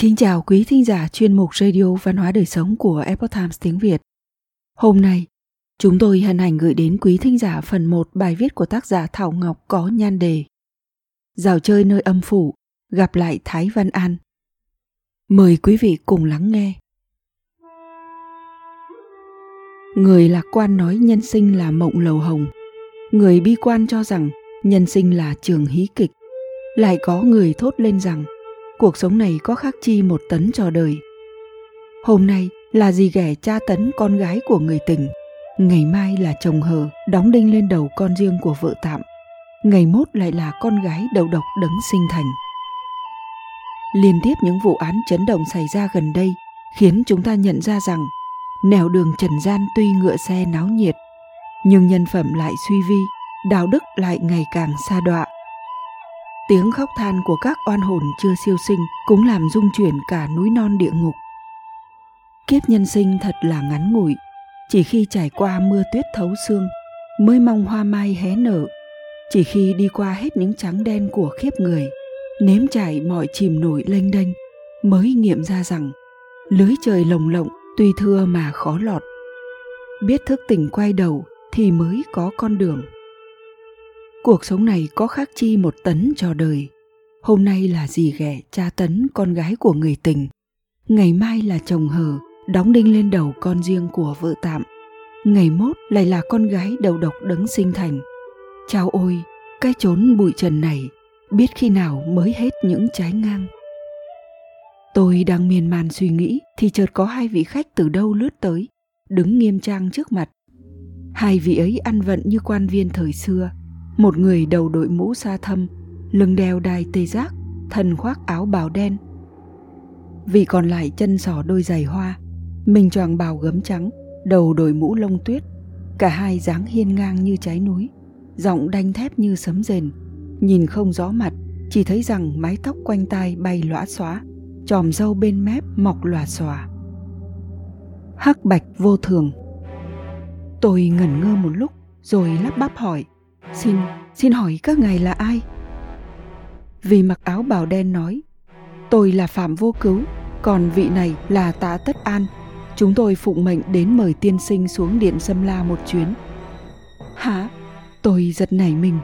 Kính chào quý thính giả chuyên mục Radio Văn hóa Đời Sống của Epoch Times tiếng Việt. Hôm nay, chúng tôi hân hạnh gửi đến quý thính giả phần 1 bài viết của tác giả Thảo Ngọc có nhan đề Dạo chơi nơi âm phủ, gặp lại Thái Văn An. Mời quý vị cùng lắng nghe. Người lạc quan nói nhân sinh là mộng lầu hồng. Người bi quan cho rằng nhân sinh là trường hí kịch. Lại có người thốt lên rằng – cuộc sống này có khác chi một tấn trò đời. Hôm nay là gì ghẻ cha tấn con gái của người tình. Ngày mai là chồng hờ đóng đinh lên đầu con riêng của vợ tạm. Ngày mốt lại là con gái đầu độc đấng sinh thành. Liên tiếp những vụ án chấn động xảy ra gần đây khiến chúng ta nhận ra rằng nẻo đường trần gian tuy ngựa xe náo nhiệt, nhưng nhân phẩm lại suy vi, đạo đức lại ngày càng xa đọa tiếng khóc than của các oan hồn chưa siêu sinh cũng làm rung chuyển cả núi non địa ngục. Kiếp nhân sinh thật là ngắn ngủi, chỉ khi trải qua mưa tuyết thấu xương mới mong hoa mai hé nở, chỉ khi đi qua hết những trắng đen của khiếp người, nếm trải mọi chìm nổi lênh đênh mới nghiệm ra rằng lưới trời lồng lộng tuy thưa mà khó lọt. Biết thức tỉnh quay đầu thì mới có con đường cuộc sống này có khác chi một tấn cho đời. Hôm nay là dì ghẻ cha tấn con gái của người tình. Ngày mai là chồng hờ, đóng đinh lên đầu con riêng của vợ tạm. Ngày mốt lại là con gái đầu độc đấng sinh thành. Chao ôi, cái chốn bụi trần này, biết khi nào mới hết những trái ngang. Tôi đang miên man suy nghĩ thì chợt có hai vị khách từ đâu lướt tới, đứng nghiêm trang trước mặt. Hai vị ấy ăn vận như quan viên thời xưa một người đầu đội mũ sa thâm, lưng đeo đai tê giác, thân khoác áo bào đen. Vì còn lại chân sỏ đôi giày hoa, mình choàng bào gấm trắng, đầu đội mũ lông tuyết, cả hai dáng hiên ngang như trái núi, giọng đanh thép như sấm rền, nhìn không rõ mặt, chỉ thấy rằng mái tóc quanh tai bay lõa xóa chòm râu bên mép mọc lòa xòa. Hắc bạch vô thường. Tôi ngẩn ngơ một lúc, rồi lắp bắp hỏi Xin, xin hỏi các ngài là ai? Vì mặc áo bào đen nói, tôi là Phạm Vô Cứu, còn vị này là Tạ Tất An. Chúng tôi phụng mệnh đến mời tiên sinh xuống điện Sâm La một chuyến. Hả? Tôi giật nảy mình.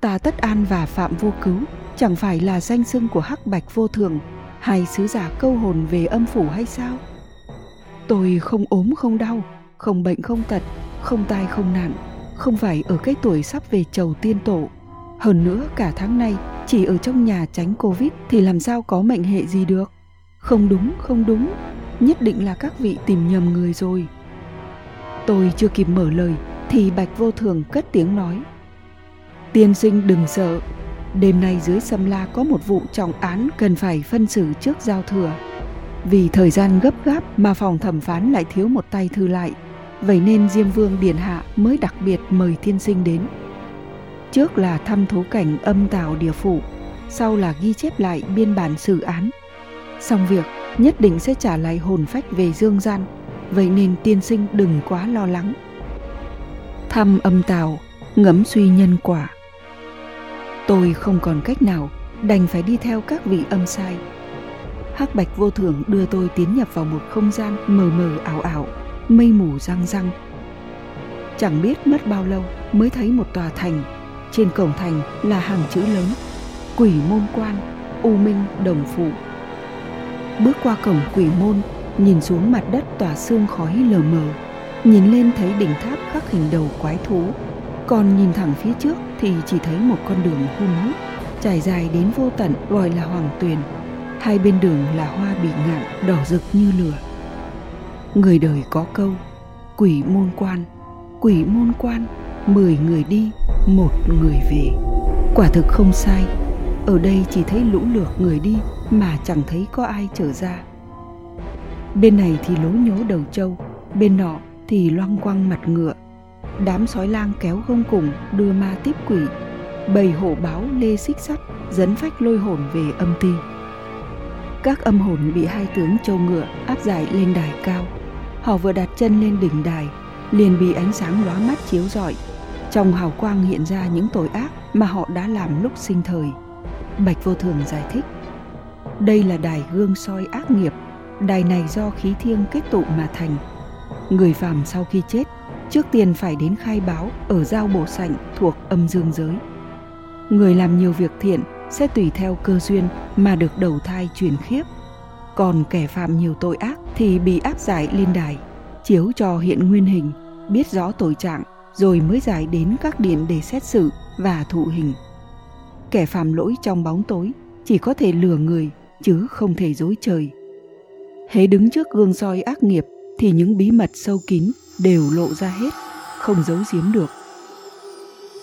Tạ Tất An và Phạm Vô Cứu chẳng phải là danh xưng của Hắc Bạch Vô Thường hay sứ giả câu hồn về âm phủ hay sao? Tôi không ốm không đau, không bệnh không tật, không tai không nạn, không phải ở cái tuổi sắp về chầu tiên tổ. Hơn nữa cả tháng nay chỉ ở trong nhà tránh Covid thì làm sao có mệnh hệ gì được. Không đúng, không đúng, nhất định là các vị tìm nhầm người rồi. Tôi chưa kịp mở lời thì Bạch Vô Thường cất tiếng nói. Tiên sinh đừng sợ, đêm nay dưới Sâm La có một vụ trọng án cần phải phân xử trước giao thừa. Vì thời gian gấp gáp mà phòng thẩm phán lại thiếu một tay thư lại vậy nên diêm vương điền hạ mới đặc biệt mời tiên sinh đến. Trước là thăm thố cảnh âm tào địa phủ, sau là ghi chép lại biên bản xử án. Xong việc, nhất định sẽ trả lại hồn phách về dương gian, vậy nên tiên sinh đừng quá lo lắng. Thăm âm tào, ngẫm suy nhân quả. Tôi không còn cách nào đành phải đi theo các vị âm sai. Hắc bạch vô thưởng đưa tôi tiến nhập vào một không gian mờ mờ ảo ảo mây mù răng răng. Chẳng biết mất bao lâu mới thấy một tòa thành. Trên cổng thành là hàng chữ lớn, quỷ môn quan, u minh, đồng phụ. Bước qua cổng quỷ môn, nhìn xuống mặt đất tỏa xương khói lờ mờ. Nhìn lên thấy đỉnh tháp khắc hình đầu quái thú. Còn nhìn thẳng phía trước thì chỉ thấy một con đường hun hút, trải dài đến vô tận, gọi là hoàng tuyền. Hai bên đường là hoa bị ngạn, đỏ rực như lửa người đời có câu, quỷ môn quan, quỷ môn quan, mười người đi, một người về. Quả thực không sai, ở đây chỉ thấy lũ lượt người đi mà chẳng thấy có ai trở ra. Bên này thì lố nhố đầu trâu, bên nọ thì loang quăng mặt ngựa. Đám sói lang kéo gông cùng đưa ma tiếp quỷ. Bầy hổ báo lê xích sắt, dẫn phách lôi hồn về âm ti. Các âm hồn bị hai tướng châu ngựa áp giải lên đài cao họ vừa đặt chân lên đỉnh đài, liền bị ánh sáng lóa mắt chiếu rọi. Trong hào quang hiện ra những tội ác mà họ đã làm lúc sinh thời. Bạch vô thường giải thích, đây là đài gương soi ác nghiệp. Đài này do khí thiêng kết tụ mà thành. Người phàm sau khi chết, trước tiên phải đến khai báo ở giao bổ sảnh thuộc âm dương giới. Người làm nhiều việc thiện sẽ tùy theo cơ duyên mà được đầu thai chuyển khiếp còn kẻ phạm nhiều tội ác thì bị áp giải lên đài, chiếu cho hiện nguyên hình, biết rõ tội trạng, rồi mới giải đến các điện để xét xử và thụ hình. Kẻ phạm lỗi trong bóng tối chỉ có thể lừa người, chứ không thể dối trời. Hễ đứng trước gương soi ác nghiệp thì những bí mật sâu kín đều lộ ra hết, không giấu giếm được.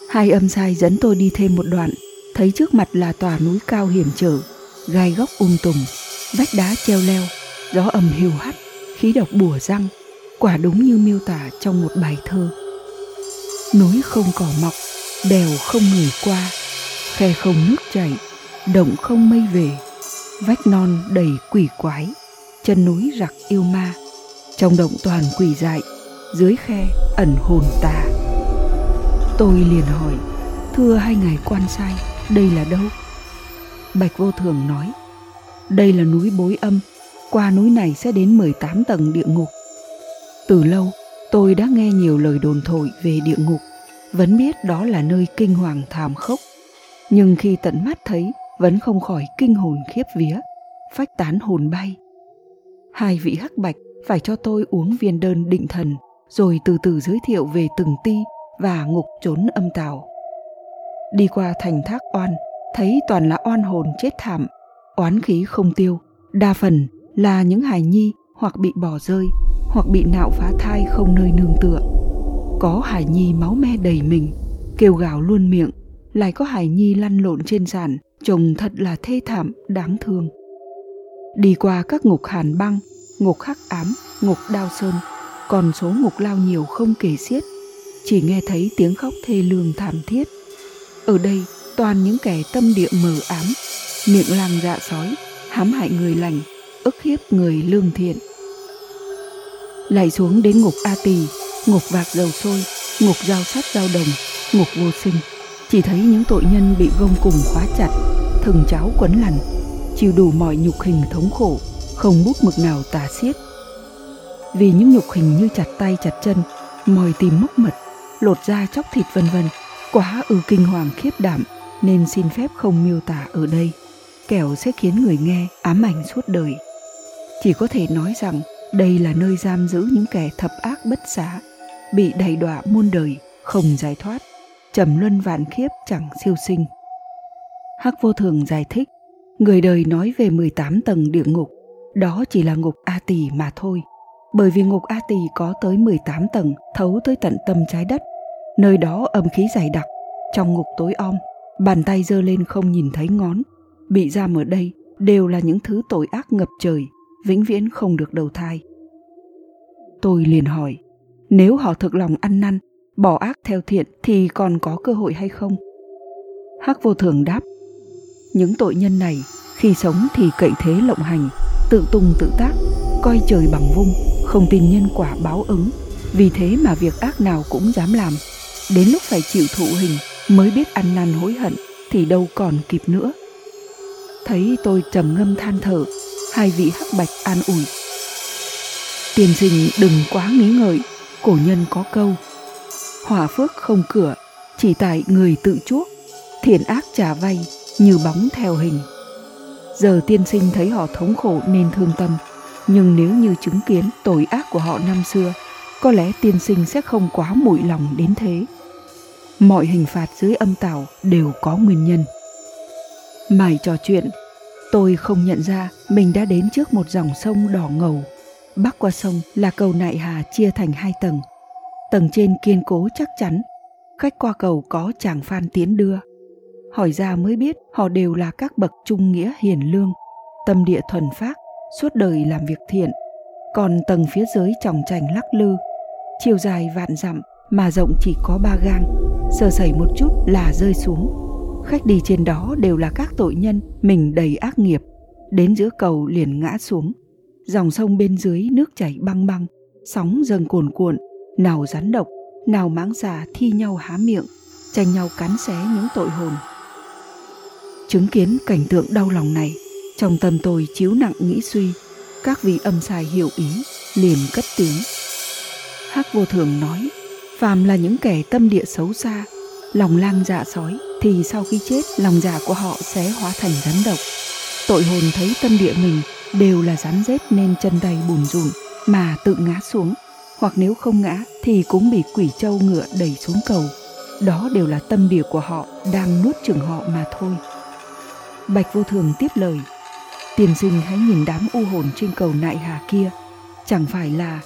Hai âm sai dẫn tôi đi thêm một đoạn, thấy trước mặt là tòa núi cao hiểm trở, gai góc um tùm vách đá treo leo gió ầm hiu hắt, khí độc bùa răng, quả đúng như miêu tả trong một bài thơ. Núi không cỏ mọc, đèo không người qua, khe không nước chảy, động không mây về, vách non đầy quỷ quái, chân núi rặc yêu ma, trong động toàn quỷ dại, dưới khe ẩn hồn tà. Tôi liền hỏi, thưa hai ngài quan sai, đây là đâu? Bạch vô thường nói đây là núi bối âm. Qua núi này sẽ đến 18 tầng địa ngục. Từ lâu, tôi đã nghe nhiều lời đồn thổi về địa ngục. Vẫn biết đó là nơi kinh hoàng thảm khốc. Nhưng khi tận mắt thấy, vẫn không khỏi kinh hồn khiếp vía, phách tán hồn bay. Hai vị hắc bạch phải cho tôi uống viên đơn định thần, rồi từ từ giới thiệu về từng ti và ngục trốn âm tào. Đi qua thành thác oan, thấy toàn là oan hồn chết thảm oán khí không tiêu. Đa phần là những hài nhi hoặc bị bỏ rơi, hoặc bị nạo phá thai không nơi nương tựa. Có hài nhi máu me đầy mình, kêu gào luôn miệng, lại có hài nhi lăn lộn trên sàn, trông thật là thê thảm, đáng thương. Đi qua các ngục hàn băng, ngục khắc ám, ngục đao sơn, còn số ngục lao nhiều không kể xiết. Chỉ nghe thấy tiếng khóc thê lương thảm thiết. Ở đây, toàn những kẻ tâm địa mờ ám miệng làng dạ sói, hãm hại người lành, ức hiếp người lương thiện. Lại xuống đến ngục a tỳ, ngục vạc dầu sôi, ngục dao sắt dao đồng, ngục vô sinh. Chỉ thấy những tội nhân bị gông cùng khóa chặt, thừng cháo quấn lằn, chịu đủ mọi nhục hình thống khổ, không bút mực nào tả xiết. Vì những nhục hình như chặt tay chặt chân, mòi tìm móc mật, lột da chóc thịt vân vân, quá ư kinh hoàng khiếp đảm, nên xin phép không miêu tả ở đây kẻo sẽ khiến người nghe ám ảnh suốt đời chỉ có thể nói rằng đây là nơi giam giữ những kẻ thập ác bất xá bị đầy đọa muôn đời không giải thoát trầm luân vạn kiếp chẳng siêu sinh hắc vô thường giải thích người đời nói về 18 tầng địa ngục đó chỉ là ngục A Tỳ mà thôi. Bởi vì ngục A Tỳ có tới 18 tầng thấu tới tận tâm trái đất. Nơi đó âm khí dày đặc, trong ngục tối om, bàn tay giơ lên không nhìn thấy ngón. Bị giam ở đây đều là những thứ tội ác ngập trời, vĩnh viễn không được đầu thai. Tôi liền hỏi, nếu họ thực lòng ăn năn, bỏ ác theo thiện thì còn có cơ hội hay không? Hắc vô thường đáp, những tội nhân này khi sống thì cậy thế lộng hành, tự tung tự tác coi trời bằng vung không tin nhân quả báo ứng vì thế mà việc ác nào cũng dám làm đến lúc phải chịu thụ hình mới biết ăn năn hối hận thì đâu còn kịp nữa thấy tôi trầm ngâm than thở hai vị hắc bạch an ủi. Tiền sinh đừng quá nghĩ ngợi cổ nhân có câu. Hỏa phước không cửa chỉ tại người tự chuốc. Thiện ác trả vay như bóng theo hình. Giờ tiên sinh thấy họ thống khổ nên thương tâm, nhưng nếu như chứng kiến tội ác của họ năm xưa, có lẽ tiên sinh sẽ không quá mụi lòng đến thế. Mọi hình phạt dưới âm tào đều có nguyên nhân. Mải trò chuyện, tôi không nhận ra mình đã đến trước một dòng sông đỏ ngầu. Bắc qua sông là cầu Nại Hà chia thành hai tầng. Tầng trên kiên cố chắc chắn, khách qua cầu có chàng phan tiến đưa – hỏi ra mới biết họ đều là các bậc trung nghĩa hiền lương tâm địa thuần phác suốt đời làm việc thiện. Còn tầng phía dưới tròng trành lắc lư. Chiều dài vạn dặm mà rộng chỉ có ba gang. Sơ sẩy một chút là rơi xuống khách đi trên đó đều là các tội nhân mình đầy ác nghiệp. Đến giữa cầu liền ngã xuống. Dòng sông bên dưới nước chảy băng băng sóng dâng cuồn cuộn nào rắn độc nào mãng xà thi nhau há miệng tranh nhau cắn xé những tội hồn. Chứng kiến cảnh tượng đau lòng này, Trong tâm tôi chiếu nặng nghĩ suy, các vị âm sai hiểu ý, liền cất tiếng. Hắc vô thường nói, phàm là những kẻ tâm địa xấu xa, lòng lang dạ sói, thì sau khi chết lòng dạ của họ sẽ hóa thành rắn độc. Tội hồn thấy tâm địa mình đều là rắn rết nên chân tay bùn rùn mà tự ngã xuống, hoặc nếu không ngã thì cũng bị quỷ trâu ngựa đẩy xuống cầu. Đó đều là tâm địa của họ đang nuốt chửng họ mà thôi. Bạch vô thường tiếp lời, Tiền sinh hãy nhìn đám u hồn trên cầu nại hà kia, chẳng phải là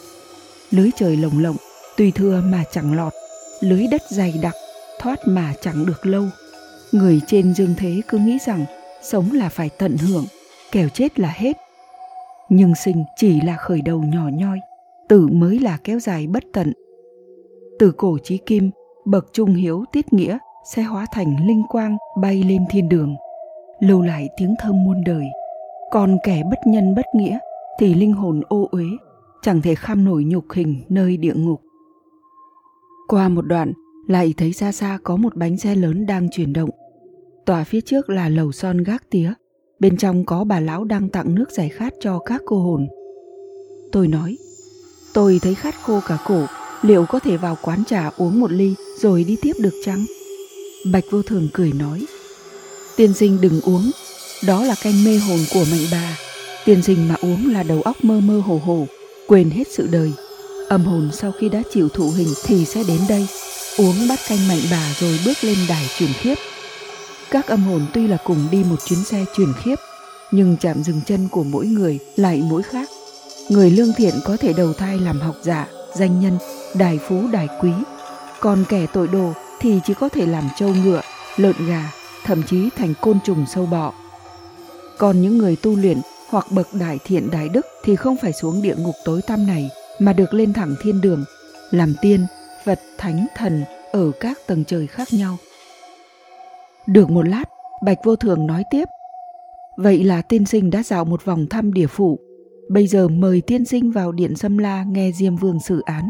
lưới trời lồng lộng, tùy thưa mà chẳng lọt, lưới đất dày đặc, thoát mà chẳng được lâu. Người trên dương thế cứ nghĩ rằng sống là phải tận hưởng, kẻo chết là hết. Nhưng sinh chỉ là khởi đầu nhỏ nhoi, tử mới là kéo dài bất tận. Từ cổ chí kim, bậc trung hiếu tiết nghĩa sẽ hóa thành linh quang bay lên thiên đường, lưu lại tiếng thơm muôn đời còn kẻ bất nhân bất nghĩa thì linh hồn ô uế chẳng thể kham nổi nhục hình nơi địa ngục qua một đoạn lại thấy xa xa có một bánh xe lớn đang chuyển động. Tòa phía trước là lầu son gác tía. Bên trong có bà lão đang tặng nước giải khát cho các cô hồn. Tôi nói tôi thấy khát khô cả cổ. Liệu có thể vào quán trà uống một ly rồi đi tiếp được chăng? Bạch vô thường cười nói tiên sinh đừng uống. Đó là canh mê hồn của mệnh bà. Tiền sinh mà uống là đầu óc mơ mơ hồ hồ, quên hết sự đời. Âm hồn sau khi đã chịu thụ hình thì sẽ đến đây, uống bát canh mạnh bà rồi bước lên đài chuyển khiếp. Các âm hồn tuy là cùng đi một chuyến xe chuyển khiếp, nhưng chạm dừng chân của mỗi người lại mỗi khác. Người lương thiện có thể đầu thai làm học giả, danh nhân, đài phú đài quý. Còn kẻ tội đồ thì chỉ có thể làm trâu ngựa, lợn gà, thậm chí thành côn trùng sâu bọ còn những người tu luyện hoặc bậc đại thiện đại đức thì không phải xuống địa ngục tối tăm này mà được lên thẳng thiên đường, làm tiên, Phật, Thánh, Thần ở các tầng trời khác nhau. Được một lát, Bạch Vô Thường nói tiếp. Vậy là tiên sinh đã dạo một vòng thăm địa phủ. Bây giờ mời tiên sinh vào điện Sâm La nghe Diêm Vương xử án.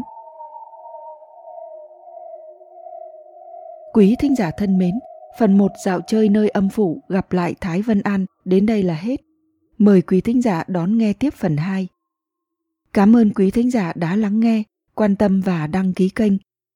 Quý thính giả thân mến, Phần 1 dạo chơi nơi âm phủ gặp lại Thái Vân An đến đây là hết. Mời quý thính giả đón nghe tiếp phần 2. Cảm ơn quý thính giả đã lắng nghe, quan tâm và đăng ký kênh.